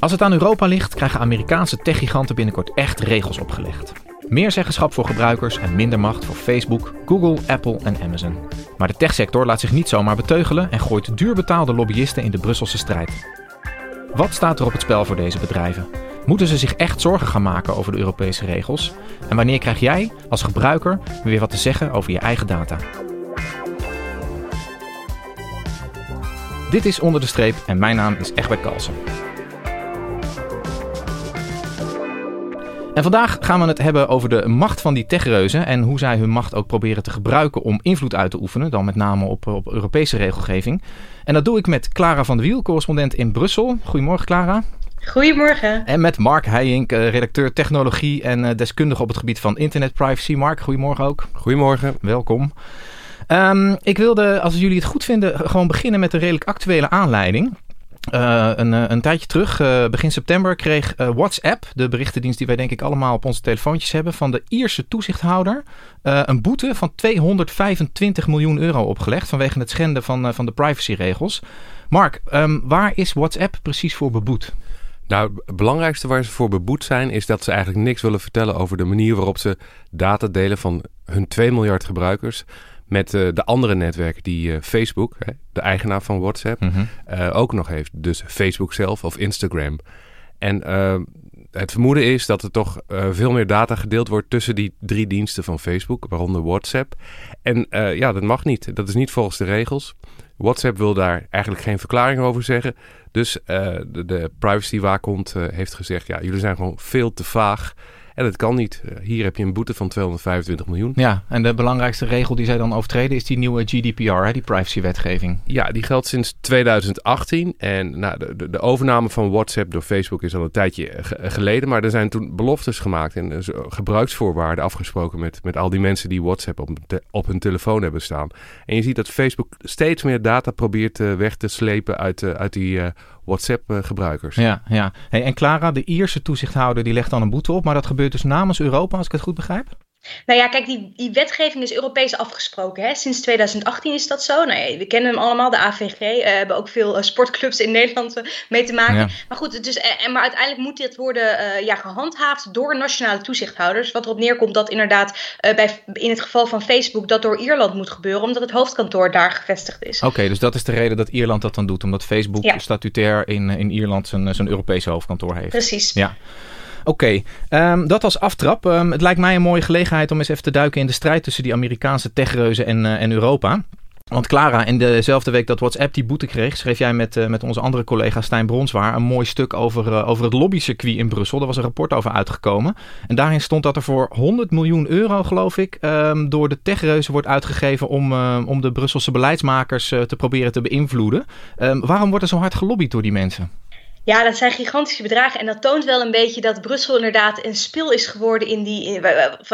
Als het aan Europa ligt, krijgen Amerikaanse techgiganten binnenkort echt regels opgelegd. Meer zeggenschap voor gebruikers en minder macht voor Facebook, Google, Apple en Amazon. Maar de techsector laat zich niet zomaar beteugelen en gooit duurbetaalde lobbyisten in de Brusselse strijd. Wat staat er op het spel voor deze bedrijven? Moeten ze zich echt zorgen gaan maken over de Europese regels? En wanneer krijg jij als gebruiker weer wat te zeggen over je eigen data? Dit is Onder de Streep en mijn naam is Egbert Kalsen. En vandaag gaan we het hebben over de macht van die techreuzen en hoe zij hun macht ook proberen te gebruiken om invloed uit te oefenen, dan met name op, op Europese regelgeving. En dat doe ik met Clara van de Wiel, correspondent in Brussel. Goedemorgen Clara. Goedemorgen. En met Mark Heijink, eh, redacteur technologie en eh, deskundige op het gebied van internetprivacy. Mark, goedemorgen ook. Goedemorgen. Welkom. Um, ik wilde, als jullie het goed vinden, gewoon beginnen met een redelijk actuele aanleiding. Uh, een, een, tijdje terug, uh, begin september, kreeg WhatsApp, de berichtendienst die wij denk ik allemaal op onze telefoontjes hebben, van de Ierse toezichthouder een boete van 225 miljoen euro opgelegd vanwege het schenden van, van de privacyregels. Mark, um, waar is WhatsApp precies voor beboet? Nou, het belangrijkste waar ze voor beboet zijn is dat ze eigenlijk niks willen vertellen over de manier waarop ze data delen van hun 2 miljard gebruikers met uh, de andere netwerken die uh, Facebook, hè, de eigenaar van WhatsApp, mm -hmm. uh, ook nog heeft. Dus Facebook zelf of Instagram. En het vermoeden is dat er toch veel meer data gedeeld wordt tussen die drie diensten van Facebook, waaronder WhatsApp. En ja, dat mag niet. Dat is niet volgens de regels. WhatsApp wil daar eigenlijk geen verklaring over zeggen. Dus de, de privacywaakhond heeft gezegd: ja, jullie zijn gewoon veel te vaag. En dat kan niet. Hier heb je een boete van 225 miljoen. Ja, en de belangrijkste regel die zij dan overtreden is die nieuwe GDPR, hè, die privacywetgeving. Ja, die geldt sinds 2018. En nou, de, de, overname van WhatsApp door Facebook is al een tijdje geleden. Maar er zijn toen beloftes gemaakt en gebruiksvoorwaarden afgesproken met, met al die mensen die WhatsApp op, te, op hun telefoon hebben staan. En je ziet dat Facebook steeds meer data probeert weg te slepen uit, uit die uh, WhatsApp-gebruikers. Ja, ja. Hey, en Clara, de Ierse toezichthouder, die legt dan een boete op. Maar dat gebeurt dus namens Europa, als ik het goed begrijp? Nou ja, kijk, die, die wetgeving is Europees afgesproken. Hè? Sinds 2018 is dat zo. Nou ja, we kennen hem allemaal, de AVG. Uh, hebben ook veel uh, sportclubs in Nederland uh, mee te maken. Ja. Maar goed, dus, en, maar uiteindelijk moet dit worden ja, gehandhaafd door nationale toezichthouders. Wat erop neerkomt dat inderdaad bij, in het geval van Facebook dat door Ierland moet gebeuren. Omdat het hoofdkantoor daar gevestigd is. Oké, okay, dus dat is de reden dat Ierland dat dan doet. Omdat Facebook ja. statutair in, in Ierland zijn, zijn Europese hoofdkantoor heeft. Precies. Ja. Oké, um, dat als aftrap. Um, het lijkt mij een mooie gelegenheid om eens even te duiken in de strijd tussen die Amerikaanse techreuzen en, uh, en Europa. Want Clara, in dezelfde week dat WhatsApp die boete kreeg, schreef jij met, uh, met onze andere collega Stijn Bronswaar een mooi stuk over, uh, over het lobbycircuit in Brussel. Daar was een rapport over uitgekomen. En daarin stond dat er voor 100 miljoen euro, geloof ik, um, door de techreuzen wordt uitgegeven om, om de Brusselse beleidsmakers te proberen te beïnvloeden. waarom wordt er zo hard gelobbyd door die mensen? Ja, dat zijn gigantische bedragen. En dat toont wel een beetje dat Brussel inderdaad een spil is geworden in die. In,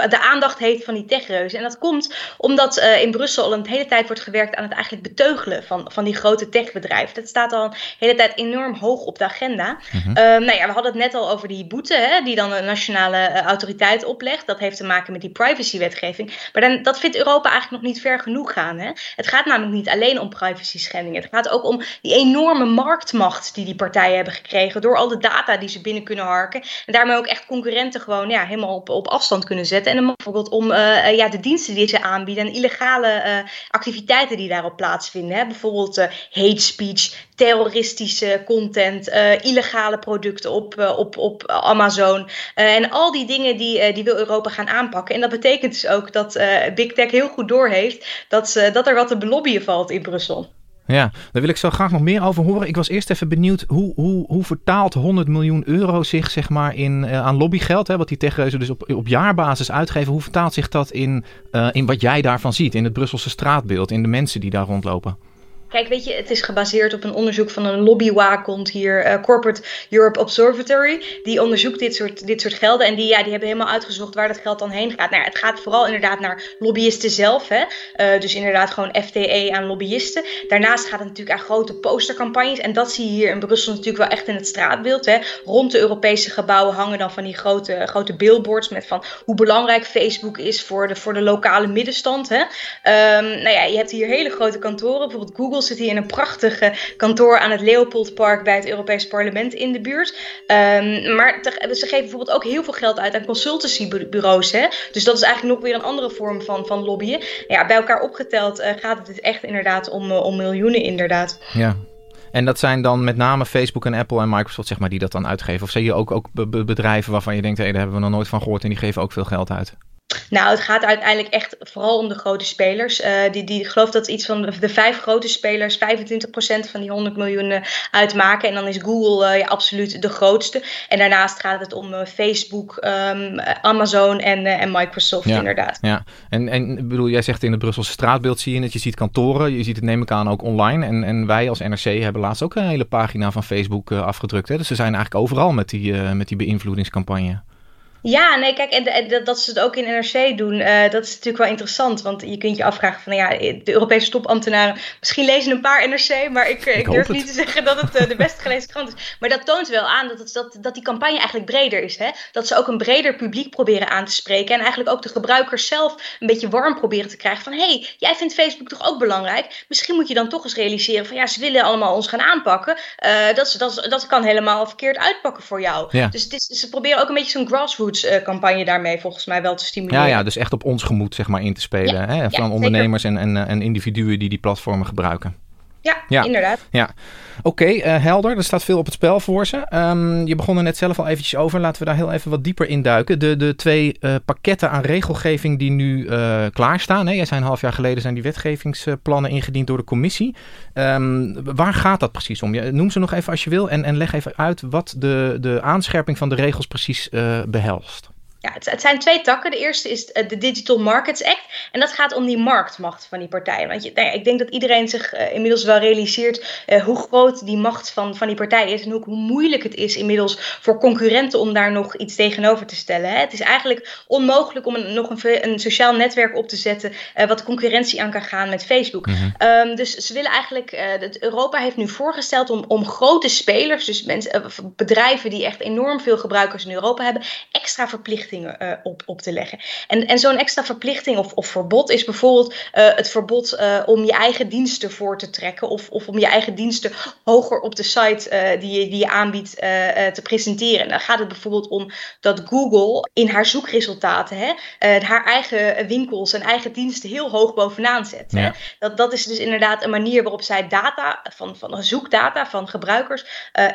de aandacht heeft van die techreuzen. En dat komt omdat uh, in Brussel al een hele tijd wordt gewerkt aan het eigenlijk beteugelen van, van die grote techbedrijven. Dat staat al een hele tijd enorm hoog op de agenda. Uh, nou ja, we hadden het net al over die boete, hè, die dan een nationale uh, autoriteit oplegt. Dat heeft te maken met die privacywetgeving. Maar dan, dat vindt Europa eigenlijk nog niet ver genoeg gaan. Hè? Het gaat namelijk niet alleen om privacy schendingen. Het gaat ook om die enorme marktmacht die die partijen hebben gekregen door al de data die ze binnen kunnen harken. En daarmee ook echt concurrenten gewoon ja, helemaal op, op afstand kunnen zetten. En dan bijvoorbeeld om ja, de diensten die ze aanbieden en illegale activiteiten die daarop plaatsvinden. Hè? Bijvoorbeeld hate speech, terroristische content, illegale producten op, op, op Amazon. en al die dingen die, die wil Europa gaan aanpakken. En dat betekent dus ook dat Big Tech heel goed doorheeft dat, dat er wat te belobbyen valt in Brussel. Ja, daar wil ik zo graag nog meer over horen. Ik was eerst even benieuwd, hoe, hoe, hoe vertaalt 100 miljoen euro zich zeg maar in, uh, aan lobbygeld, hè, wat die techreuzen dus op, op jaarbasis uitgeven, hoe vertaalt zich dat in, uh, in wat jij daarvan ziet, in het Brusselse straatbeeld, in de mensen die daar rondlopen? Kijk, weet je, het is gebaseerd op een onderzoek van een lobbywaakhond hier, uh, Corporate Europe Observatory. Die onderzoekt dit soort, dit soort gelden. En die, ja, die hebben helemaal uitgezocht waar dat geld dan heen gaat. Nou, het gaat vooral inderdaad naar lobbyisten zelf. Hè? Uh, dus inderdaad gewoon FTE aan lobbyisten. Daarnaast gaat het natuurlijk aan grote postercampagnes. En dat zie je hier in Brussel natuurlijk wel echt in het straatbeeld. Hè? Rond de Europese gebouwen hangen dan van die grote, grote billboards met van hoe belangrijk Facebook is voor de, voor de lokale middenstand. Hè? Um, nou ja, je hebt hier hele grote kantoren, bijvoorbeeld Google zit hier in een prachtige kantoor aan het Leopoldpark bij het Europees Parlement in de buurt. Um, maar ze geven bijvoorbeeld ook heel veel geld uit aan consultancybureaus. Hè? Dus dat is eigenlijk nog weer een andere vorm van, van lobbyen. Ja, bij elkaar opgeteld uh, gaat het dus echt inderdaad om, uh, om miljoenen inderdaad. Ja, en dat zijn dan met name Facebook en Apple en Microsoft, zeg maar, die dat dan uitgeven. Of zie je ook, ook bedrijven waarvan je denkt, hé, hey, daar hebben we nog nooit van gehoord en die geven ook veel geld uit? Nou, het gaat uiteindelijk echt vooral om de grote spelers. Uh, die, die ik geloof dat iets van de, vijf grote spelers 25% van die 100 miljoen uh, uitmaken. En dan is Google uh, ja, absoluut de grootste. En daarnaast gaat het om Facebook, um, Amazon en, en Microsoft ja, inderdaad. Ja, en, en bedoel, jij zegt in het Brusselse straatbeeld zie je het. Je ziet kantoren, je ziet het neem ik aan ook online. En, en wij als NRC hebben laatst ook een hele pagina van Facebook afgedrukt. Hè? Dus ze zijn eigenlijk overal met die, met die beïnvloedingscampagne. Ja, nee, kijk, en, dat ze het ook in NRC doen, uh, dat is natuurlijk wel interessant. Want je kunt je afvragen van, nou ja, de Europese topambtenaren, misschien lezen een paar NRC, maar ik, ik, ik durf niet te zeggen dat het uh, de best gelezen krant is. Maar dat toont wel aan dat, het, dat, dat die campagne eigenlijk breder is. Hè? Dat ze ook een breder publiek proberen aan te spreken. En eigenlijk ook de gebruikers zelf een beetje warm proberen te krijgen van, hé, hey, jij vindt Facebook toch ook belangrijk? Misschien moet je dan toch eens realiseren van, ja, ze willen allemaal ons gaan aanpakken. Uh, dat, dat, dat kan helemaal verkeerd uitpakken voor jou. Ja. Dus het is, ze proberen ook een beetje zo'n grassroots campagne daarmee volgens mij wel te stimuleren. Ja, ja, dus echt op ons gemoed zeg maar in te spelen. Ja, hè? Van ja, ondernemers en, en, en individuen die die platformen gebruiken. Ja, ja, inderdaad. Ja, oké, okay, uh, helder. Er staat veel op het spel voor ze. Um, je begon er net zelf al eventjes over. Laten we daar heel even wat dieper in duiken. De, de twee uh, pakketten aan regelgeving die nu uh, klaarstaan. Hè? Jij zei een half jaar geleden zijn die wetgevingsplannen ingediend door de commissie. Um, waar gaat dat precies om? Je, noem ze nog even als je wil en, en leg even uit wat de, de aanscherping van de regels precies behelst. Ja, het, het, zijn twee takken. De eerste is de Digital Markets Act. En dat gaat om die marktmacht van die partijen. Want je, nou ja, ik denk dat iedereen zich uh, inmiddels wel realiseert uh, hoe groot die macht van, van die partijen is. En ook hoe moeilijk het is inmiddels voor concurrenten om daar nog iets tegenover te stellen. Hè. Het is eigenlijk onmogelijk om een, nog een, een, sociaal netwerk op te zetten. Uh, wat concurrentie aan kan gaan met Facebook. Mm -hmm. um, dus ze willen eigenlijk. Europa heeft nu voorgesteld om, om grote spelers, dus mensen, bedrijven die echt enorm veel gebruikers in Europa hebben, extra verplichtingen uh, op, op te leggen. En, en zo'n extra verplichting of, of verbod is bijvoorbeeld uh, het verbod uh, om je eigen diensten voor te trekken of, of om je eigen diensten hoger op de site die, je, die je aanbiedt te presenteren. En dan gaat het bijvoorbeeld om dat Google in haar zoekresultaten hè, haar eigen winkels en eigen diensten heel hoog bovenaan zet. Ja. Hè? Dat, dat is dus inderdaad een manier waarop zij data van, van zoekdata van gebruikers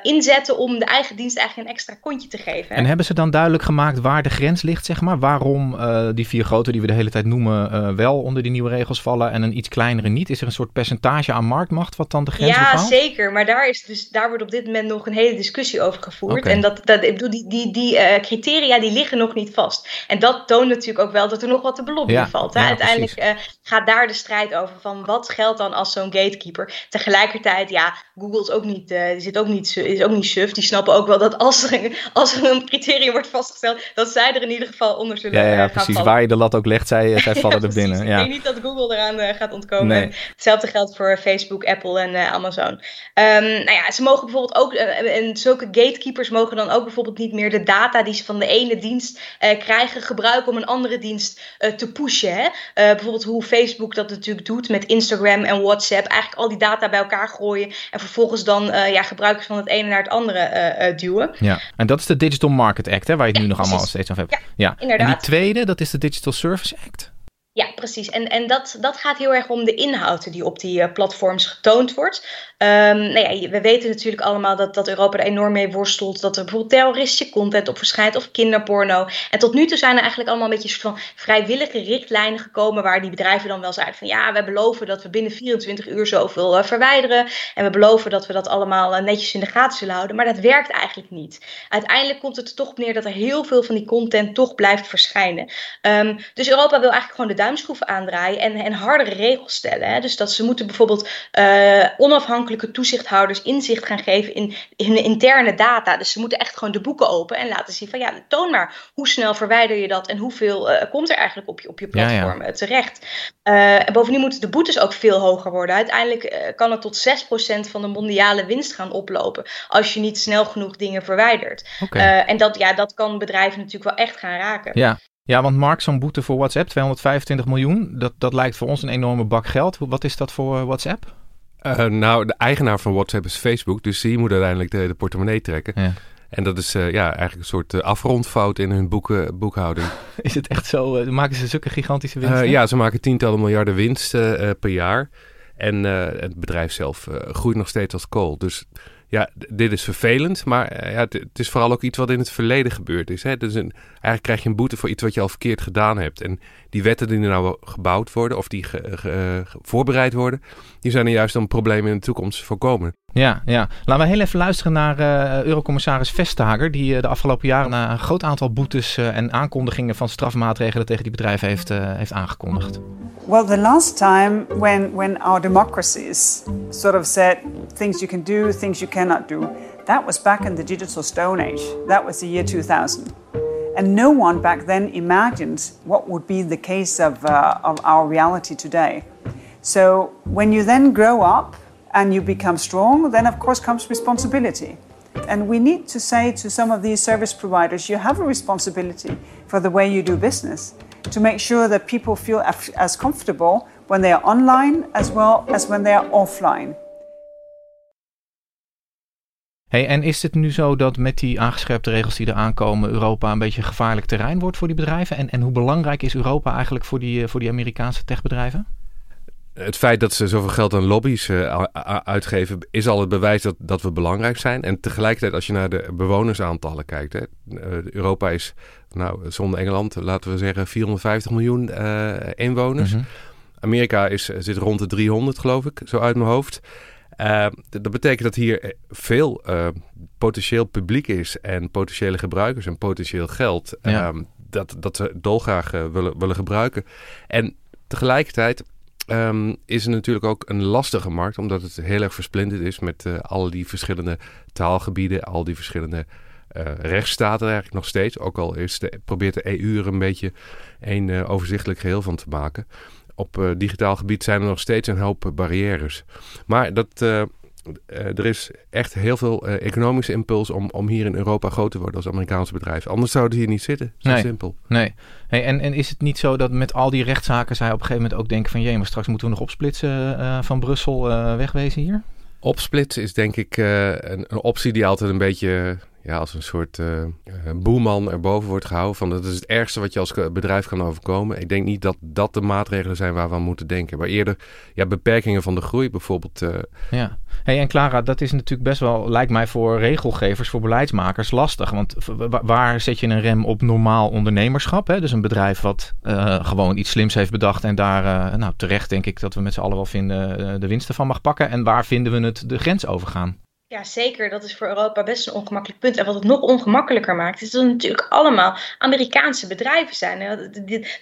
inzetten om de eigen dienst eigenlijk een extra kontje te geven. En hebben ze dan duidelijk gemaakt waar de grens ligt, zeg maar? Waarom uh, die vier grote die we de hele tijd noemen uh, wel onder die nieuwe regels vallen en een iets kleinere niet? Is er een soort percentage aan marktmacht wat dan de grens ja, bepaalt? Ja, zeker. Maar daar, is dus, daar wordt op dit moment nog een hele discussie over gevoerd. Okay. En dat, dat, ik bedoel, die, die, die uh, criteria die liggen nog niet vast. En dat toont natuurlijk ook wel dat er nog wat te belobbyen ja, valt. Hè? Ja, Uiteindelijk gaat daar de strijd over van wat geldt dan als zo'n gatekeeper. Tegelijkertijd, ja, Google is ook niet, die zit ook niet, is ook niet suf. Die snappen ook wel dat als er, als er een criterium wordt vastgesteld, dat zij in ieder geval onder zullen ja, ja, gaan precies. vallen. Waar je de lat ook legt, zij, zij vallen er binnen. Ik Ja. denk niet dat Google eraan eh, gaat ontkomen. Nee. Hetzelfde geldt voor Facebook, Apple en eh, Amazon. Ehm, nou ja, ze mogen bijvoorbeeld ook, eh, en zulke gatekeepers mogen dan ook bijvoorbeeld niet meer de data die ze van de ene dienst eh, krijgen gebruiken om een andere dienst eh, te pushen. Hè? Eh, bijvoorbeeld hoe Facebook dat natuurlijk doet met Instagram en WhatsApp. Eigenlijk al die data bij elkaar gooien en vervolgens dan eh, ja, gebruikers van het ene naar het andere eh, eh, duwen. Ja, en dat is de Digital Market Act, hè, waar je het nu nog allemaal steeds over hebt. Ja, En die inderdaad. tweede, dat is de Digital Service Act. Precies. En, en dat, dat gaat heel erg om de inhoud die op die eh, platforms getoond wordt. Ehm, nou ja, we weten natuurlijk allemaal dat, dat Europa er enorm mee worstelt. Dat er bijvoorbeeld terroristische content op verschijnt of kinderporno. En tot nu toe zijn er eigenlijk allemaal een beetje soort van vrijwillige richtlijnen gekomen. Waar die bedrijven dan wel zeiden van ja, we beloven dat we binnen 24 uur zoveel eh, verwijderen. En we beloven dat we dat allemaal eh, netjes in de gaten zullen houden. Maar dat werkt eigenlijk niet. Uiteindelijk komt het er toch neer dat er heel veel van die content toch blijft verschijnen. Ehm, dus Europa wil eigenlijk gewoon de aandraaien en, en hardere regels stellen. Hè? Dus dat ze moeten bijvoorbeeld eh, onafhankelijke toezichthouders inzicht gaan geven in, in de interne data. Dus ze moeten echt gewoon de boeken open en laten zien van ja, toon maar hoe snel verwijder je dat en hoeveel eh, komt er eigenlijk op je, op je Ja, ja. platform eh, terecht. En bovendien moeten de boetes ook veel hoger worden. Uiteindelijk kan het tot 6% van de mondiale winst gaan oplopen als je niet snel genoeg dingen verwijdert. En dat, ja, dat kan bedrijven natuurlijk wel echt gaan raken. Ja. Ja, want Mark, zo'n boete voor WhatsApp, 225 miljoen, dat, dat lijkt voor ons een enorme bak geld. Wat is dat voor eh, WhatsApp? Eh, nou, de eigenaar van WhatsApp is Facebook, dus die moet uiteindelijk de, de portemonnee trekken. Ja. En dat is eh, ja, eigenlijk een soort afrondfout in hun boeken, boekhouding. Is het echt zo? maken ze zulke gigantische winsten? ja, ze maken tientallen miljarden winst eh, per jaar. En het bedrijf zelf groeit nog steeds als kool. Dus ja, dit is vervelend. Maar eh, ja, het, is vooral ook iets wat in het verleden gebeurd is. Hè? Dus een, eigenlijk krijg je een boete voor iets wat je al verkeerd gedaan hebt. En die wetten die er nou gebouwd worden of die ge- voorbereid worden... die zijn er juist om problemen in de toekomst voorkomen. Ja, ja. Laten we heel even luisteren naar eh, Eurocommissaris Vestager, die eh, de afgelopen jaren een groot aantal boetes eh, en aankondigingen van strafmaatregelen tegen die bedrijven heeft, heeft aangekondigd. Well, the last time when, when our democracies sort of said things you can do, things you cannot do, that was back in the digital stone age. That was the year 2000. And no one back then imagined what would be the case of, uh, of our reality today. So when you then grow up and you become strong, then of course comes responsibility. And we need to say to some of these service providers, you have a responsibility for the way you do business to make sure that people feel as comfortable when they are online as well as when they are offline. Hey, en is het nu zo dat met die aangescherpte regels die er aankomen, Europa een beetje gevaarlijk terrein wordt voor die bedrijven? En, en hoe belangrijk is Europa eigenlijk voor die, eh, voor die Amerikaanse techbedrijven? Het feit dat ze zoveel geld aan lobby's eh, uitgeven, is al het bewijs dat, dat we belangrijk zijn. En tegelijkertijd, als je naar de bewonersaantallen kijkt, hè, eh, Europa is, nou, zonder Engeland, laten we zeggen, 450 miljoen eh, inwoners. Mhm. Amerika is, zit rond de 300, geloof ik, zo uit mijn hoofd. Dat betekent dat hier veel potentieel publiek is en potentiële gebruikers en potentieel geld. Ja. ehm, dat, dat ze dolgraag willen, willen gebruiken. En tegelijkertijd ehm, is het natuurlijk ook een lastige markt, omdat het heel erg versplinterd is met eh al die verschillende taalgebieden, al die verschillende eh, rechtsstaten eigenlijk nog steeds. Ook al is probeert de EU er een beetje een eh, overzichtelijk geheel van te maken. Op digitaal gebied zijn er nog steeds een hoop barrières. Maar dat, er is echt heel veel eh, economische impuls om, om hier in Europa groot te worden als Amerikaanse bedrijf. Anders zouden ze hier niet zitten. Zo Nee. simpel. Nee. Hey, en, en is het niet zo dat met al die rechtszaken zij op een gegeven moment ook denken van... jee, maar straks moeten we nog opsplitsen eh, van Brussel eh, wegwezen hier? Opsplitsen is denk ik eh, een, een optie die altijd een beetje ja, als een soort eh, boeman erboven wordt gehouden. Van dat is het ergste wat je als bedrijf kan overkomen. Ik denk niet dat dat de maatregelen zijn waar we aan moeten denken. Maar eerder ja, beperkingen van de groei bijvoorbeeld. eh, Ja. Hey, en Clara, dat is natuurlijk best wel, lijkt mij voor regelgevers, voor beleidsmakers lastig. Want waar zet je een rem op normaal ondernemerschap? Hè? Dus een bedrijf wat gewoon iets slims heeft bedacht en daar, nou terecht denk ik dat we met z'n allen wel vinden, de winsten van mag pakken. En waar vinden we het de grens overgaan? Ja, zeker. Dat is voor Europa best een ongemakkelijk punt. En wat het nog ongemakkelijker maakt, is dat het natuurlijk allemaal Amerikaanse bedrijven zijn.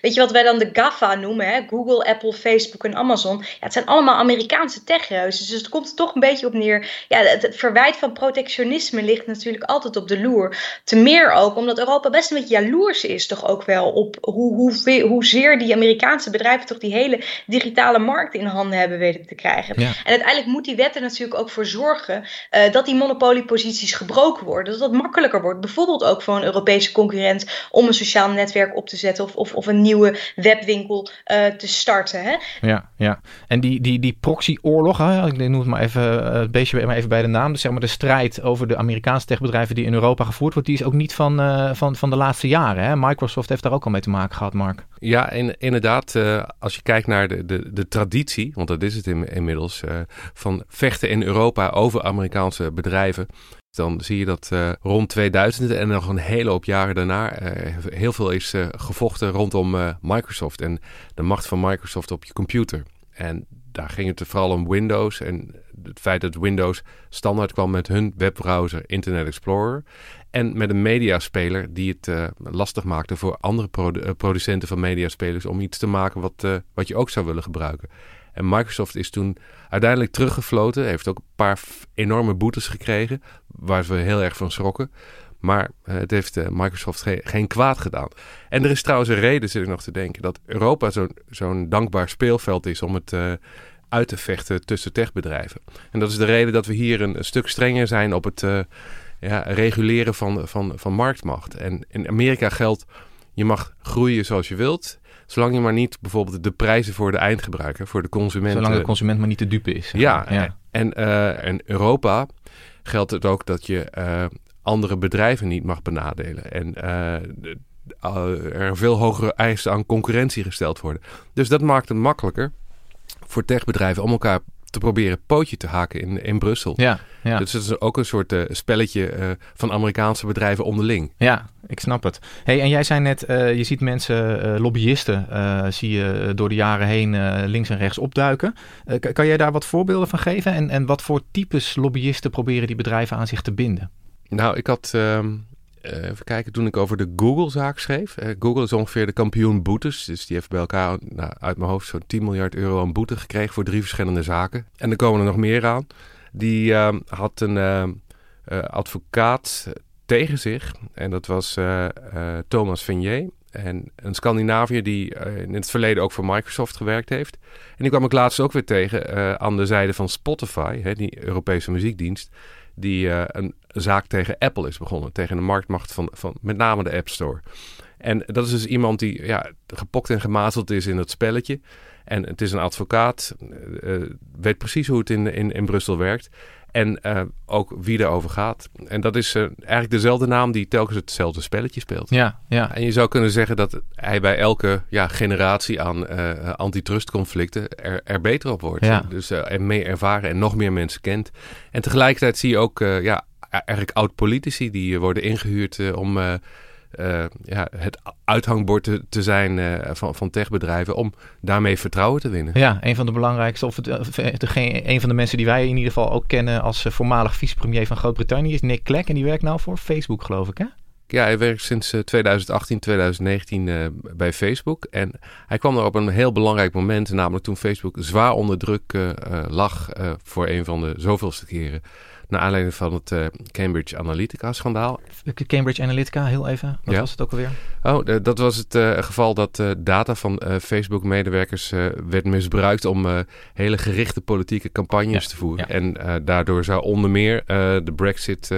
Weet je wat wij dan de GAFA noemen? Hè? Google, Apple, Facebook en Amazon. Ja, het zijn allemaal Amerikaanse techreuzen. Dus het komt er toch een beetje op neer. Ja, het, verwijt van protectionisme ligt natuurlijk altijd op de loer. Te meer ook omdat Europa best een beetje jaloers is, toch ook wel op hoe, hoe, hoezeer die Amerikaanse bedrijven toch die hele digitale markt in handen hebben weten te krijgen. En uiteindelijk moet die wet er natuurlijk ook voor zorgen. Eh, dat die monopolieposities gebroken worden. Dat het makkelijker wordt. Bijvoorbeeld ook voor een Europese concurrent om een sociaal netwerk op te zetten of, of, of een nieuwe webwinkel uh, te starten. Hè? Ja, ja. En die, die, die proxyoorlog, ik noem het maar even, uh, het beestje maar even bij de naam. Dus zeg maar de strijd over de Amerikaanse techbedrijven die in Europa gevoerd wordt, die is ook niet van, uh, van, van de laatste jaren. Hè? Microsoft heeft daar ook al mee te maken gehad, Mark. Ja, in, inderdaad. als je kijkt naar de, de, de traditie, want dat is het in, inmiddels, van vechten in Europa over Amerikaanse bedrijven. Dan zie je dat uh, rond 2000 en nog een hele hoop jaren daarna uh, heel veel is uh, gevochten rondom Microsoft en de macht van Microsoft op je computer. En daar ging het vooral om Windows en het feit dat Windows standaard kwam met hun webbrowser Internet Explorer. En met een mediaspeler die het lastig maakte voor andere producenten van mediaspelers om iets te maken wat, wat je ook zou willen gebruiken. En Microsoft is toen uiteindelijk teruggefloten. Heeft ook een paar enorme boetes gekregen. Waar ze heel erg van schrokken. Maar eh, het heeft uh, Microsoft geen kwaad gedaan. En er is trouwens een reden, zit ik nog te denken, dat Europa zo'n dankbaar speelveld is om het uh, uit te vechten tussen techbedrijven. En dat is de reden dat we hier een, een stuk strenger zijn op het ja, reguleren van, van, van marktmacht. En in Amerika geldt, je mag groeien zoals je wilt. Zolang je maar niet bijvoorbeeld de prijzen voor de eindgebruiker, voor de consument. Zolang de consument maar niet te dupe is. Ja, ja. En, uh, en Europa geldt het ook dat je uh, andere bedrijven niet mag benadelen. En uh, er veel hogere eisen aan concurrentie gesteld worden. Dus dat maakt het makkelijker voor techbedrijven om elkaar te proberen pootje te haken in, in Brussel. Ja, ja. Dus het is ook een soort uh, spelletje uh, van Amerikaanse bedrijven onderling. Ja, ik snap het. Hey, en jij zei net, uh, je ziet mensen, lobbyisten, zie je door de jaren heen links en rechts opduiken. kan jij daar wat voorbeelden van geven? En, en wat voor types lobbyisten proberen die bedrijven aan zich te binden? Nou, ik had ehm, uh, even kijken, toen ik over de Google-zaak schreef. Uh, Google is ongeveer de kampioen boetes. Dus die heeft bij elkaar nou, uit mijn hoofd zo'n 10 miljard euro aan boete gekregen voor drie verschillende zaken. En er komen er nog meer aan. Die uh, had een uh, advocaat tegen zich. En dat was Thomas Venier. En een Scandinaviër die in het verleden ook voor Microsoft gewerkt heeft. En die kwam ik laatst ook weer tegen aan de zijde van Spotify, hè, die Europese muziekdienst die een zaak tegen Apple is begonnen. Tegen de marktmacht van, van met name de App Store. En dat is dus iemand die ja, gepokt en gemazeld is in het spelletje. En het is een advocaat, uh, weet precies hoe het in, in, in Brussel werkt. En uh, ook wie erover gaat. En dat is uh, eigenlijk dezelfde naam die telkens hetzelfde spelletje speelt. Ja, ja. En je zou kunnen zeggen dat hij bij elke ja, generatie aan uh, antitrustconflicten er, er beter op wordt. Ja. Dus er mee ervaren en nog meer mensen kent. En tegelijkertijd zie je ook ja, eigenlijk oud-politici die worden ingehuurd om uh, ja, het uithangbord te, te zijn van, van techbedrijven om daarmee vertrouwen te winnen. Ja, een van de belangrijkste, of een van de mensen die wij in ieder geval ook kennen als voormalig vicepremier van Groot-Brittannië is Nick Clegg en die werkt nou voor Facebook geloof ik hè? Ja, hij werkt sinds 2018, 2019 bij Facebook. En hij kwam er op een heel belangrijk moment, namelijk toen Facebook zwaar onder druk lag voor een van de zoveelste keren naar aanleiding van het uh, Cambridge Analytica-schandaal. Cambridge Analytica, heel even. Wat was het ook alweer? Oh, dat was het uh, geval dat uh, data van Facebook-medewerkers werd misbruikt om hele gerichte politieke campagnes te voeren. En daardoor zou onder meer de Brexit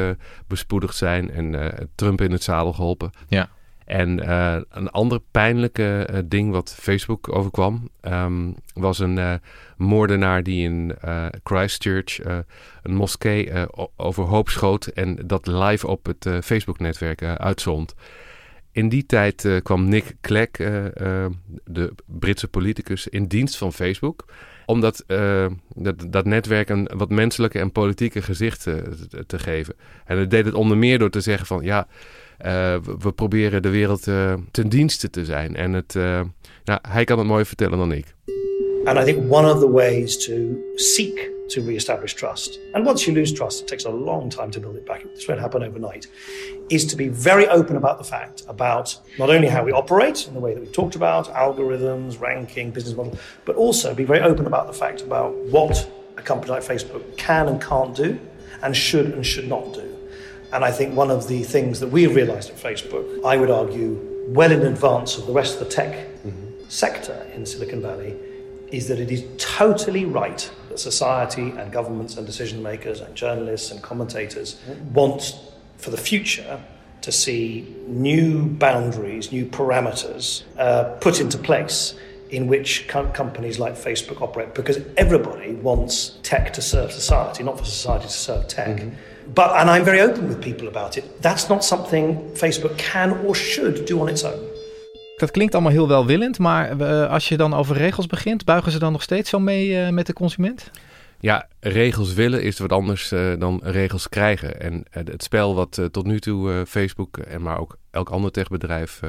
bespoedigd zijn en Trump in het zadel geholpen. Ja. En uh, een ander pijnlijke uh, ding wat Facebook overkwam, um, was een uh, moordenaar die in Christchurch een moskee overhoop schoot en dat live op het Facebook-netwerk uitzond. In die tijd kwam Nick Clegg, de Britse politicus, in dienst van Facebook om dat, dat, netwerk een wat menselijke en politieke gezicht te geven. En hij deed het onder meer door te zeggen van ja, we proberen de wereld ten dienste te zijn. En het, nou, hij kan het mooier vertellen dan ik. And I think one of the ways to seek to re-establish trust. And once you lose trust, it takes a long time to build it back. This won't happen overnight. Is to be very open about the fact about not only how we operate in the way that we've talked about, algorithms, ranking, business model, but also be very open about the fact about what a company like Facebook can and can't do, and should and should not do. And I think one of the things that we realized at Facebook, I would argue, well in advance of the rest of the tech mm-hmm. sector in Silicon Valley, is that it is totally right that society and governments and decision makers and journalists and commentators want for the future to see new boundaries, new parameters uh, put into place in which com- companies like Facebook operate because everybody wants tech to serve society, not for society to serve tech. Mm-hmm. But, and I'm very open with people about it, that's not something Facebook can or should do on its own. Dat klinkt allemaal heel welwillend, maar uh, als je dan over regels begint, buigen ze dan nog steeds zo mee uh, met de consument? Ja, regels willen is wat anders uh, dan regels krijgen. En het spel wat tot nu toe Facebook en maar ook elk ander techbedrijf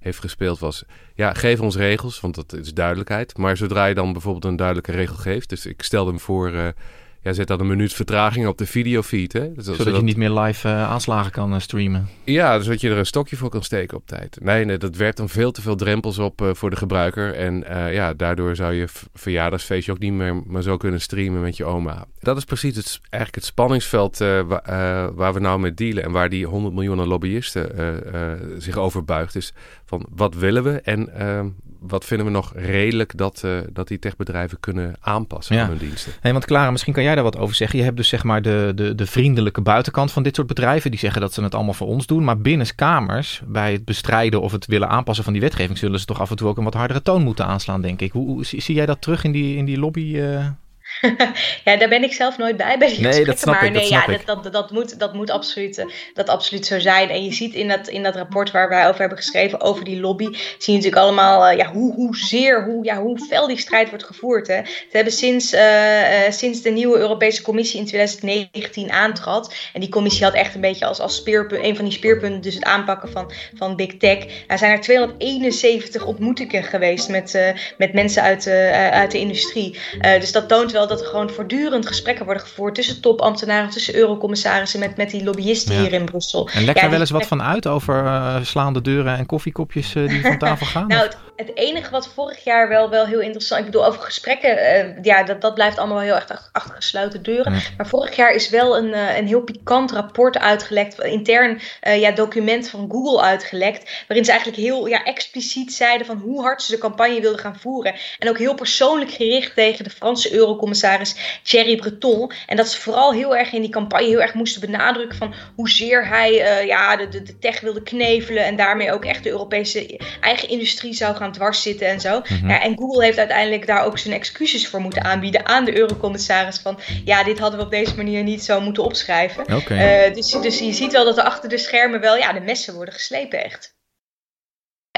heeft gespeeld was... ja, geef ons regels, want dat is duidelijkheid. Maar zodra je dan bijvoorbeeld een duidelijke regel geeft... dus ik stelde hem voor ja, zet dan een minuut vertraging op de videofeed. Hè? Dus zodat, je niet meer live uh, aanslagen kan uh, streamen. Ja, dus dat je er een stokje voor kan steken op tijd. Nee, nee dat werpt dan veel te veel drempels op uh, voor de gebruiker. En ja, daardoor zou je verjaardagsfeestje ook niet meer maar zo kunnen streamen met je oma. Dat is precies het, eigenlijk het spanningsveld wa waar we nou mee dealen. En waar die 100 miljoen lobbyisten zich over buigt. Is van wat willen we en ehm, wat vinden we nog redelijk dat, uh, dat die techbedrijven kunnen aanpassen aan hun diensten? Hey, want Clara, misschien kan jij daar wat over zeggen. Je hebt dus zeg maar de, de, de vriendelijke buitenkant van dit soort bedrijven. Die zeggen dat ze het allemaal voor ons doen. Maar binnen kamers, bij het bestrijden of het willen aanpassen van die wetgeving, zullen ze toch af en toe ook een wat hardere toon moeten aanslaan, denk ik. Hoe, hoe zie jij dat terug in die, in die lobby? Uh... ja, daar ben ik zelf nooit bij bij die nee, dat snap maar ik, nee, ja, dat, dat, dat, moet, dat moet absoluut, eh, dat absoluut zo zijn. En je ziet in dat, in dat rapport waar wij over hebben geschreven, over die lobby, zie je natuurlijk allemaal uh, ja, hoe, hoe zeer, hoe, ja, hoe fel die strijd wordt gevoerd. Hè. Ze hebben sinds, uh, uh, sinds de nieuwe Europese Commissie in 2019 aantrad, en die commissie had echt een beetje als, als speerpunt, een van die speerpunten, dus het aanpakken van, van big tech. Er zijn er 271 ontmoetingen geweest met, met mensen uit, uit de industrie. dus dat toont wel dat er gewoon voortdurend gesprekken worden gevoerd tussen topambtenaren, tussen eurocommissarissen, met, met die lobbyisten hier in Brussel. En lek er wel eens wat van uit over uh, slaande deuren en koffiekopjes uh, die van tafel gaan? nou, het, het, enige wat vorig jaar wel, wel heel interessant, ik bedoel over gesprekken, uh, ja, dat, dat blijft allemaal wel heel erg achter gesloten deuren. Maar vorig jaar is wel een, een heel pikant rapport uitgelekt, intern ja, document van Google uitgelekt, waarin ze eigenlijk heel ja, expliciet zeiden van hoe hard ze de campagne wilden gaan voeren. En ook heel persoonlijk gericht tegen de Franse eurocommissaris commissaris Thierry Breton. En dat ze vooral heel erg in die campagne heel erg moesten benadrukken van hoezeer hij ja, de, de, de, tech wilde knevelen. En daarmee ook echt de Europese eigen industrie zou gaan dwarszitten en zo. Mm -hmm. ja, en Google heeft uiteindelijk daar ook zijn excuses voor moeten aanbieden aan de eurocommissaris. Van ja, dit hadden we op deze manier niet zo moeten opschrijven. Okay. Uh, dus, dus je ziet wel dat er achter de schermen wel ja, de messen worden geslepen echt.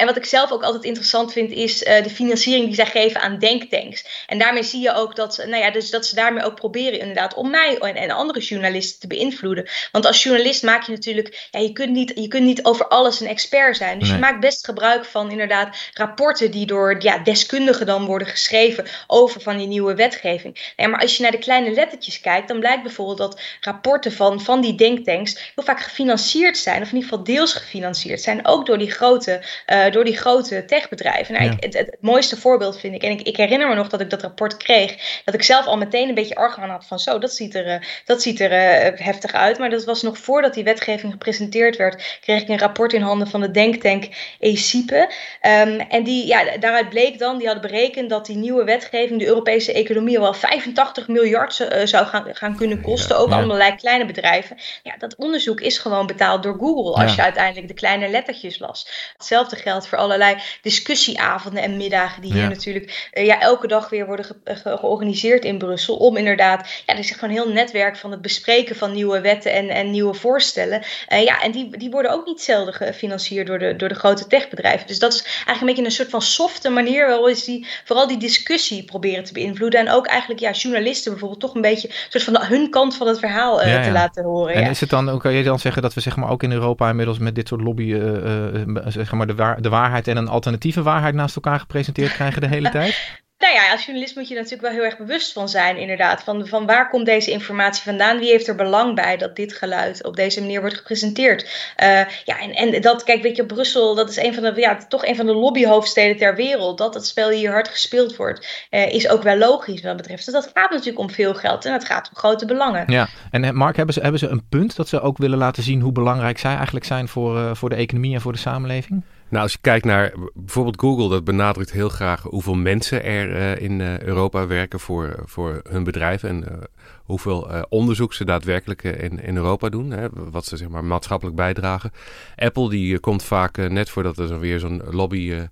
En wat ik zelf ook altijd interessant vind, is uh, de financiering die zij geven aan denktanks. En daarmee zie je ook dat, nou ja, dus dat ze daarmee ook proberen inderdaad om mij en, en andere journalisten te beïnvloeden. Want als journalist maak je natuurlijk, ja, je kunt niet, je kunt niet over alles een expert zijn. Dus nee. je maakt best gebruik van inderdaad rapporten die door ja, deskundigen dan worden geschreven over van die nieuwe wetgeving. Ja, maar als je naar de kleine lettertjes kijkt, dan blijkt bijvoorbeeld dat rapporten van, van die denktanks heel vaak gefinancierd zijn, of in ieder geval deels gefinancierd zijn, ook door die grote. Uh, door die grote techbedrijven. Nou, Ja. ik, het, het, mooiste voorbeeld vind ik, en ik, ik herinner me nog dat ik dat rapport kreeg, dat ik zelf al meteen een beetje argwaan had van zo, dat ziet er, eh, dat ziet er eh, heftig uit. Maar dat was nog voordat die wetgeving gepresenteerd werd, kreeg ik een rapport in handen van de denktank ECIPE. Ehm, en die, ja, daaruit bleek dan, die hadden berekend dat die nieuwe wetgeving de Europese economie wel 85 miljard eh, zou gaan, gaan kunnen kosten. Ook Ja. allerlei kleine bedrijven. Ja, dat onderzoek is gewoon betaald door Google als je uiteindelijk de kleine lettertjes las. Hetzelfde geldt voor allerlei discussieavonden en middagen die hier natuurlijk eh, ja, elke dag weer worden ge- ge- georganiseerd in Brussel. Om inderdaad, ja, er is gewoon een heel netwerk van het bespreken van nieuwe wetten en, en nieuwe voorstellen. Eh, ja, en die, die worden ook niet zelden gefinancierd door de, door de grote techbedrijven. Dus dat is eigenlijk een beetje een soort van softe manier waarop is die vooral die discussie proberen te beïnvloeden. En ook eigenlijk ja, journalisten bijvoorbeeld toch een beetje een soort van hun kant van het verhaal eh, Ja, te laten horen. En is het dan, kan je dan zeggen dat we zeg maar, ook in Europa inmiddels met dit soort lobby eh, eh, zeg maar de, waar, de waarheid en een alternatieve waarheid naast elkaar gepresenteerd krijgen de hele tijd? Nou ja, als journalist moet je natuurlijk wel heel erg bewust van zijn, inderdaad. Van, van waar komt deze informatie vandaan? Wie heeft er belang bij dat dit geluid op deze manier wordt gepresenteerd? Uh, ja, en, en dat, kijk, weet je, Brussel, dat is een van de, ja, toch een van de lobbyhoofdsteden ter wereld. Dat het spel hier hard gespeeld wordt, uh, is ook wel logisch wat dat betreft. Dus dat gaat natuurlijk om veel geld en het gaat om grote belangen. Ja, en eh, Mark, hebben ze, hebben ze een punt dat ze ook willen laten zien hoe belangrijk zij eigenlijk zijn voor, uh, voor de economie en voor de samenleving? Nou, als je kijkt naar bijvoorbeeld Google, dat benadrukt heel graag hoeveel mensen er uh, in uh, Europa werken voor, voor hun bedrijven en uh, hoeveel onderzoek ze daadwerkelijk in, in Europa doen, hè, wat ze zeg maar maatschappelijk bijdragen. Apple die komt vaak net voordat er weer zo'n lobby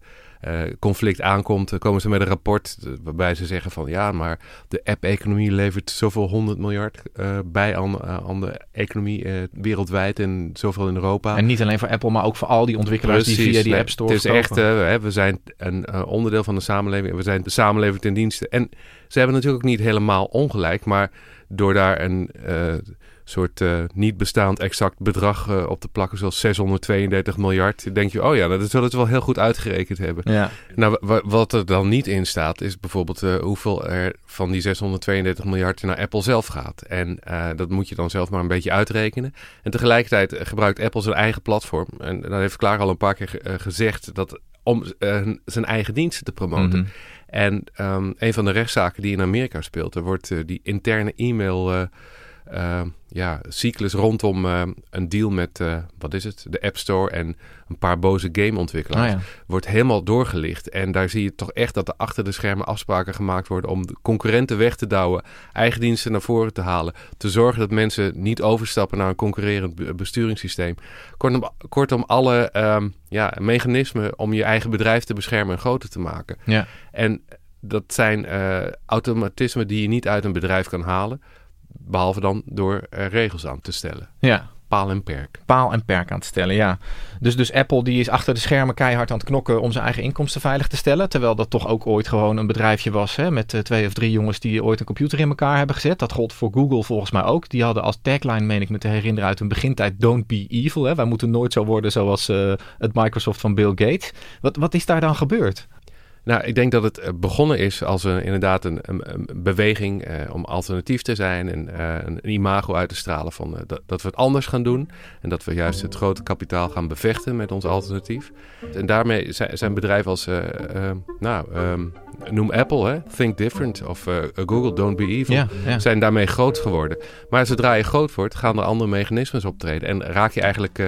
uh, conflict aankomt, komen ze met een rapport waarbij ze zeggen van ja, maar de app-economie levert zoveel honderd miljard uh, bij aan, uh, aan, de economie wereldwijd en zoveel in Europa. En niet alleen voor Apple, maar ook voor al die ontwikkelaars Precies, die via die nee, App Store Het is echt, we zijn een onderdeel van de samenleving en we zijn de samenleving ten dienste. En ze hebben natuurlijk ook niet helemaal ongelijk, maar door daar een soort uh, niet bestaand exact bedrag uh, op te plakken, zoals 632 miljard, denk je, oh ja, dat zullen het wel heel goed uitgerekend hebben. Ja. Nou, wat er dan niet in staat, is bijvoorbeeld uh, hoeveel er van die 632 miljard naar Apple zelf gaat. En dat moet je dan zelf maar een beetje uitrekenen. En tegelijkertijd gebruikt Apple zijn eigen platform. En dan heeft Klaar al een paar keer gezegd dat om zijn eigen diensten te promoten. Mhm. Mm -hmm. En um, een van de rechtszaken die in Amerika speelt, er wordt die interne e-mail uh, ja, cyclus rondom uh, een deal met, uh, wat is het, de App Store en een paar boze gameontwikkelaars, ja. wordt helemaal doorgelicht. En daar zie je toch echt dat er achter de schermen afspraken gemaakt worden om de concurrenten weg te douwen, eigen diensten naar voren te halen, te zorgen dat mensen niet overstappen naar een concurrerend besturingssysteem. Kortom, kortom alle um, ja, mechanismen om je eigen bedrijf te beschermen en groter te maken. Ja. En dat zijn uh, automatismen die je niet uit een bedrijf kan halen. Behalve dan door er regels aan te stellen. Ja. Paal en perk. Paal en perk aan te stellen, ja. Dus, dus Apple die is achter de schermen keihard aan het knokken om zijn eigen inkomsten veilig te stellen. Terwijl dat toch ook ooit gewoon een bedrijfje was hè, met uh, twee of drie jongens die ooit een computer in elkaar hebben gezet. Dat gold voor Google volgens mij ook. Die hadden als tagline, meen ik me te herinneren, uit hun begintijd Don't be evil. Hè. Wij moeten nooit zo worden zoals uh, het Microsoft van Bill Gates. Wat, wat is daar dan gebeurd? Nou, ik denk dat het begonnen is als een, inderdaad een, een, een beweging eh, om alternatief te zijn en uh, een, imago uit te stralen van dat, dat, we het anders gaan doen en dat we juist het grote kapitaal gaan bevechten met ons alternatief. En daarmee zijn, zijn bedrijven als, nou, um, noem Apple, hè? Think Different of Google, Don't Be Evil, ja, ja. zijn daarmee groot geworden. Maar zodra je groot wordt, gaan er andere mechanismes optreden en raak je eigenlijk,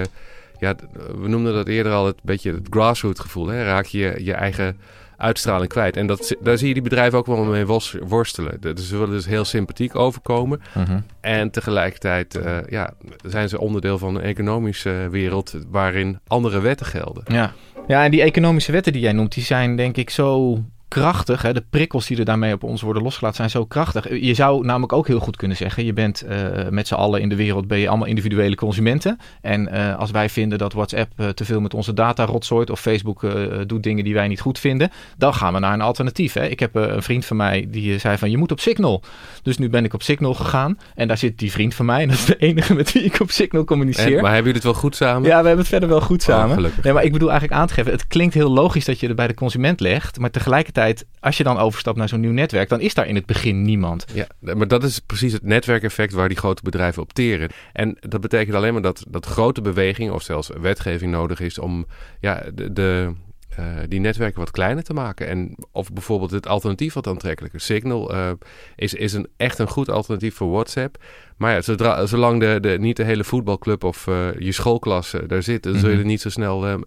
ja, we noemden dat eerder al het beetje het grassroots gevoel, hè? raak je je eigen uitstraling kwijt. En dat, daar zie je die bedrijven ook wel mee worstelen. Dus ze willen dus heel sympathiek overkomen. Uh -huh. En tegelijkertijd uh, ja, zijn ze onderdeel van een economische wereld waarin andere wetten gelden. Ja. ja, en die economische wetten die jij noemt, die zijn denk ik zo krachtig. Hè? De prikkels die er daarmee op ons worden losgelaten zijn zo krachtig. Je zou namelijk ook heel goed kunnen zeggen: je bent uh, met z'n allen in de wereld ben je allemaal individuele consumenten. En uh, als wij vinden dat WhatsApp uh, te veel met onze data rotzooit of Facebook doet dingen die wij niet goed vinden, dan gaan we naar een alternatief. Hè? Ik heb een vriend van mij die zei van je moet op Signal. Dus nu ben ik op Signal gegaan en daar zit die vriend van mij en dat is de enige met wie ik op Signal communiceer. En, maar hebben jullie het wel goed samen? Ja, we hebben het verder wel goed samen. Oh, nee, maar ik bedoel eigenlijk aan te geven, het klinkt heel logisch dat je er bij de consument legt, maar tegelijkertijd als je dan overstapt naar zo'n nieuw netwerk, dan is daar in het begin niemand. Ja, maar dat is precies het netwerkeffect waar die grote bedrijven op teren. En dat betekent alleen maar dat, dat grote beweging of zelfs wetgeving nodig is om ja, de, de uh, die netwerken wat kleiner te maken. En of bijvoorbeeld het alternatief wat aantrekkelijker. Signal uh, is, is een, echt een goed alternatief voor WhatsApp. Maar ja, zodra, zolang de, de, niet de hele voetbalclub of uh, je schoolklas daar zit, dan mm -hmm. zul je er niet zo snel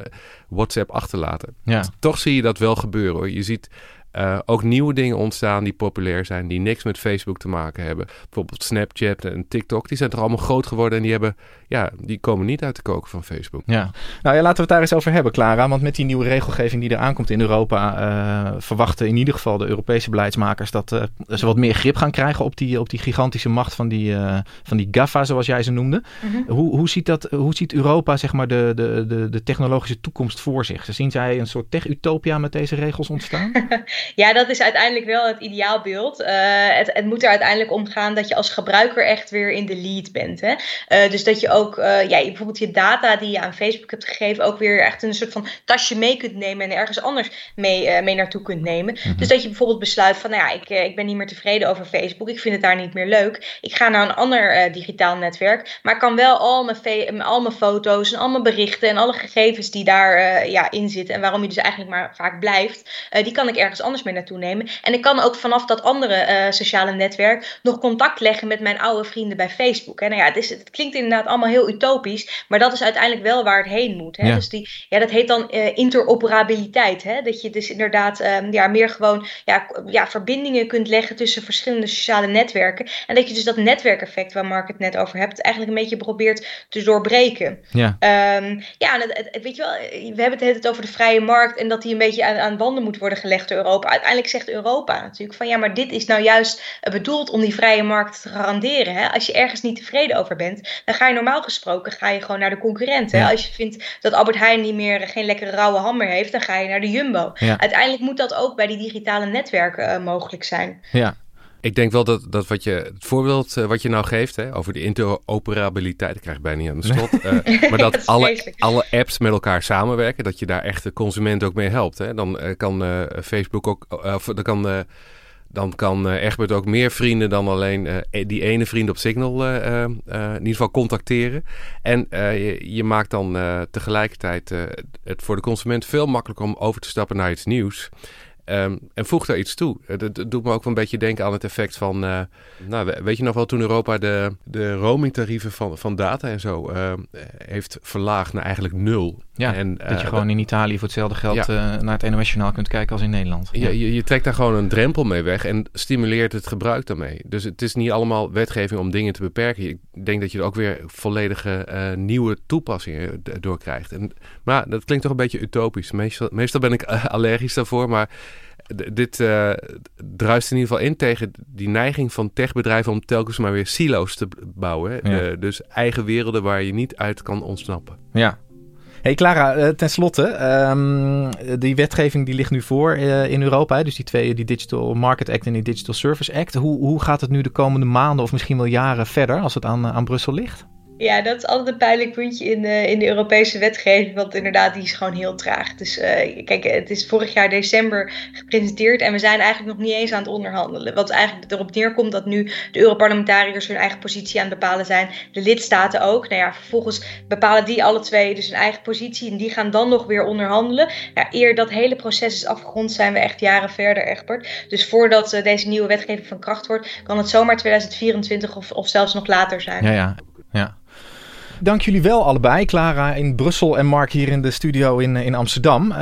WhatsApp achterlaten. Ja. Toch zie je dat wel gebeuren hoor. Je ziet uh, ook nieuwe dingen ontstaan die populair zijn, die niks met Facebook te maken hebben. Bijvoorbeeld Snapchat en TikTok, die zijn toch allemaal groot geworden en die, hebben, ja, die komen niet uit de koken van Facebook. Ja, nou ja, laten we het daar eens over hebben, Clara. Want met die nieuwe regelgeving die er aankomt in Europa, uh, verwachten in ieder geval de Europese beleidsmakers dat uh, ze wat meer grip gaan krijgen op die, op die gigantische macht van die, van die GAFA, zoals jij ze noemde. Mhm. Mm -hmm. hoe, hoe, ziet dat, hoe ziet Europa zeg maar, de, de, de, de technologische toekomst voor zich? Zien zij een soort tech-utopia met deze regels ontstaan? Ja, dat is uiteindelijk wel het ideaalbeeld. Uh, het, het, moet er uiteindelijk om gaan dat je als gebruiker echt weer in de lead bent. Hè? Uh, dus dat je ook uh, ja, bijvoorbeeld je data die je aan Facebook hebt gegeven, ook weer echt een soort van tasje mee kunt nemen en ergens anders mee, mee naartoe kunt nemen. Mhm. Dus dat je bijvoorbeeld besluit van, nou ja, ik, ik ben niet meer tevreden over Facebook, ik vind het daar niet meer leuk. Ik ga naar een ander digitaal netwerk, maar ik kan wel al mijn, al mijn foto's en al mijn berichten en alle gegevens die daar ja, in zitten en waarom je dus eigenlijk maar vaak blijft, die kan ik ergens anders mee naartoe nemen. En ik kan ook vanaf dat andere sociale netwerk nog contact leggen met mijn oude vrienden bij Facebook. En nou ja, het, is, het klinkt inderdaad allemaal heel utopisch, maar dat is uiteindelijk wel waar het heen moet. Hè? Dus die, ja, dat heet dan uh, interoperabiliteit. Hè? Dat je dus inderdaad um, ja, meer gewoon ja, ja, verbindingen kunt leggen tussen verschillende sociale netwerken. En dat je dus dat netwerkeffect waar Mark het net over hebt, eigenlijk een beetje probeert te doorbreken. Ja, um, ja het, het, weet je wel, we hebben het over de vrije markt en dat die een beetje aan, aan banden moet worden gelegd door Europa. Uiteindelijk zegt Europa natuurlijk van ja, maar dit is nou juist bedoeld om die vrije markt te garanderen. Hè? Als je ergens niet tevreden over bent, dan ga je normaal gesproken ga je gewoon naar de concurrent. Hè? Als je vindt dat Albert Heijn niet meer geen lekkere rauwe ham meer heeft, dan ga je naar de Jumbo. Uiteindelijk moet dat ook bij die digitale netwerken uh, mogelijk zijn. Ja, ik denk wel dat, dat wat je, het voorbeeld uh, wat je nou geeft hè, over de interoperabiliteit, ik krijg bijna niet aan de slot, uh, maar dat alle, alle apps met elkaar samenwerken, dat je daar echt de consument ook mee helpt. Hè. Dan uh, kan Facebook ook, of dan kan dan kan uh, Egbert ook meer vrienden dan alleen uh, die ene vriend op Signal uh, in ieder geval contacteren. En je, je, maakt dan tegelijkertijd het voor de consument veel makkelijker om over te stappen naar iets nieuws. Um, en voeg daar iets toe. Eh, dat, doet me ook wel een beetje denken aan het effect van. Uh, nou, weet je nog wel, toen Europa de, de roamingtarieven van, van data en zo uh, heeft verlaagd naar eigenlijk nul. Ja, en, dat je gewoon in Italië voor hetzelfde geld naar het NOS-journaal kunt kijken als in Nederland. Ja, je, je, trekt daar gewoon een drempel mee weg en stimuleert het gebruik daarmee. Dus het is niet allemaal wetgeving om dingen te beperken. Ik denk dat je er ook weer volledige nieuwe toepassingen door krijgt. En, maar dat klinkt toch een beetje utopisch. Meestal, meestal ben ik allergisch daarvoor, maar dit uh, druist in ieder geval in tegen die neiging van techbedrijven om telkens maar weer silo's te bouwen. Uh, dus eigen werelden waar je niet uit kan ontsnappen. Ja. Hey Clara, uh, ten slotte, um, die wetgeving die ligt nu voor in Europa. Hè? Dus die twee, die Digital Market Act en die Digital Service Act. Hoe, hoe gaat het nu de komende maanden of misschien wel jaren verder als het aan, aan Brussel ligt? Ja, dat is altijd een pijnlijk puntje in de, in de Europese wetgeving, want inderdaad, die is gewoon heel traag. Dus uh, kijk, het is vorig jaar december gepresenteerd en we zijn eigenlijk nog niet eens aan het onderhandelen. Wat eigenlijk erop neerkomt dat nu de Europarlementariërs hun eigen positie aan het bepalen zijn, de lidstaten ook. Nou ja, vervolgens bepalen die alle twee dus hun eigen positie en die gaan dan nog weer onderhandelen. Ja, eer dat hele proces is afgerond, zijn we echt jaren verder, Egbert. Dus voordat uh, deze nieuwe wetgeving van kracht wordt, kan het zomaar 2024 of, of zelfs nog later zijn. Ja, ja, ja. Dank jullie wel allebei, Clara in Brussel en Mark hier in de studio in, in Amsterdam. Um,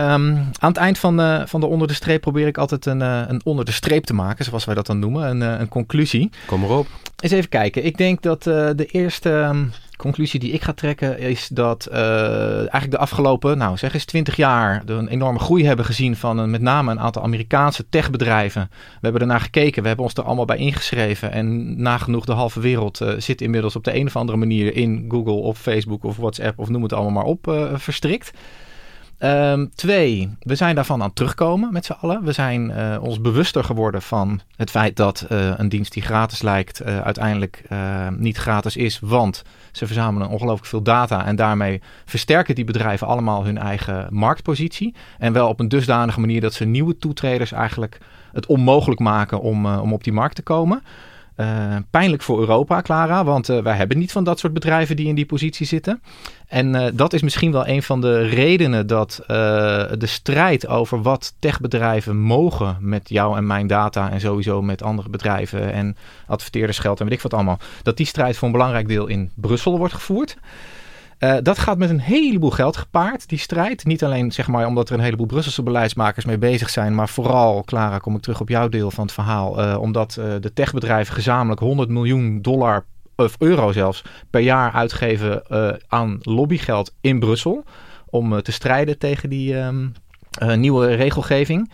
aan het eind van de, van de onder de streep probeer ik altijd een, uh, een onder de streep te maken, zoals wij dat dan noemen, een, uh, een conclusie. Kom maar op. Eens even kijken. Ik denk dat de eerste um, conclusie die ik ga trekken is dat uh, eigenlijk de afgelopen, nou zeg eens 20 jaar, een enorme groei hebben gezien van een, met name een aantal Amerikaanse techbedrijven. We hebben ernaar gekeken, we hebben ons er allemaal bij ingeschreven en nagenoeg de halve wereld uh, zit inmiddels op de een of andere manier in Google of Facebook of WhatsApp of noem het allemaal maar op uh, verstrikt. Um, twee, we zijn daarvan aan het terugkomen met z'n allen. We zijn uh, ons bewuster geworden van het feit dat uh, een dienst die gratis lijkt uh, uiteindelijk niet gratis is. Want ze verzamelen ongelooflijk veel data en daarmee versterken die bedrijven allemaal hun eigen marktpositie. En wel op een dusdanige manier dat ze nieuwe toetreders eigenlijk het onmogelijk maken om, om op die markt te komen. Uh, pijnlijk voor Europa, Clara, want uh, wij hebben niet van dat soort bedrijven die in die positie zitten. En uh, dat is misschien wel een van de redenen dat de strijd over wat techbedrijven mogen met jou en mijn data en sowieso met andere bedrijven en adverteerdersgeld en weet ik wat allemaal, dat die strijd voor een belangrijk deel in Brussel wordt gevoerd. Uh, dat gaat met een heleboel geld gepaard, die strijd. Niet alleen zeg maar omdat er een heleboel Brusselse beleidsmakers mee bezig zijn, maar vooral, Clara, kom ik terug op jouw deel van het verhaal, uh, omdat uh, de techbedrijven gezamenlijk 100 miljoen dollar of euro zelfs per jaar uitgeven aan lobbygeld in Brussel om te strijden tegen die um, nieuwe regelgeving.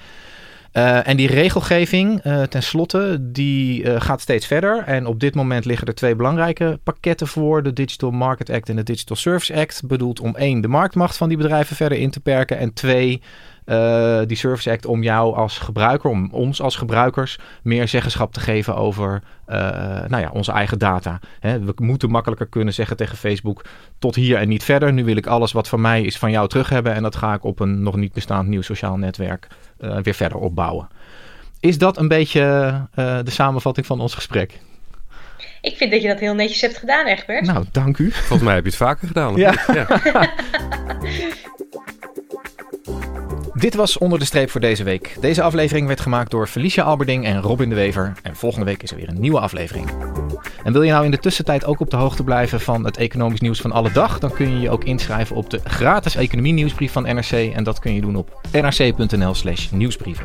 Uh, en die regelgeving, uh, tenslotte, die uh, gaat steeds verder. En op dit moment liggen er twee belangrijke pakketten voor. De Digital Market Act en de Digital Service Act. Bedoeld om één, de marktmacht van die bedrijven verder in te perken. En twee, eh, die Service Act, om jou als gebruiker, om ons als gebruikers, meer zeggenschap te geven over uh, nou ja, onze eigen data. Hè, we moeten makkelijker kunnen zeggen tegen Facebook: tot hier en niet verder. Nu wil ik alles wat van mij is van jou terug hebben. En dat ga ik op een nog niet bestaand nieuw sociaal netwerk uh, weer verder opbouwen. Is dat een beetje de samenvatting van ons gesprek? Ik vind dat je dat heel netjes hebt gedaan, Egbert. Nou, dank u. Volgens mij heb je het vaker gedaan. Ja. ja. Dit was Onder de Streep voor deze week. Deze aflevering werd gemaakt door Felicia Alberding en Robin de Wever. En volgende week is er weer een nieuwe aflevering. En wil je nou in de tussentijd ook op de hoogte blijven van het economisch nieuws van alle dag? Dan kun je je ook inschrijven op de gratis economie nieuwsbrief van NRC. En dat kun je doen op nrc.nl slash nieuwsbrieven.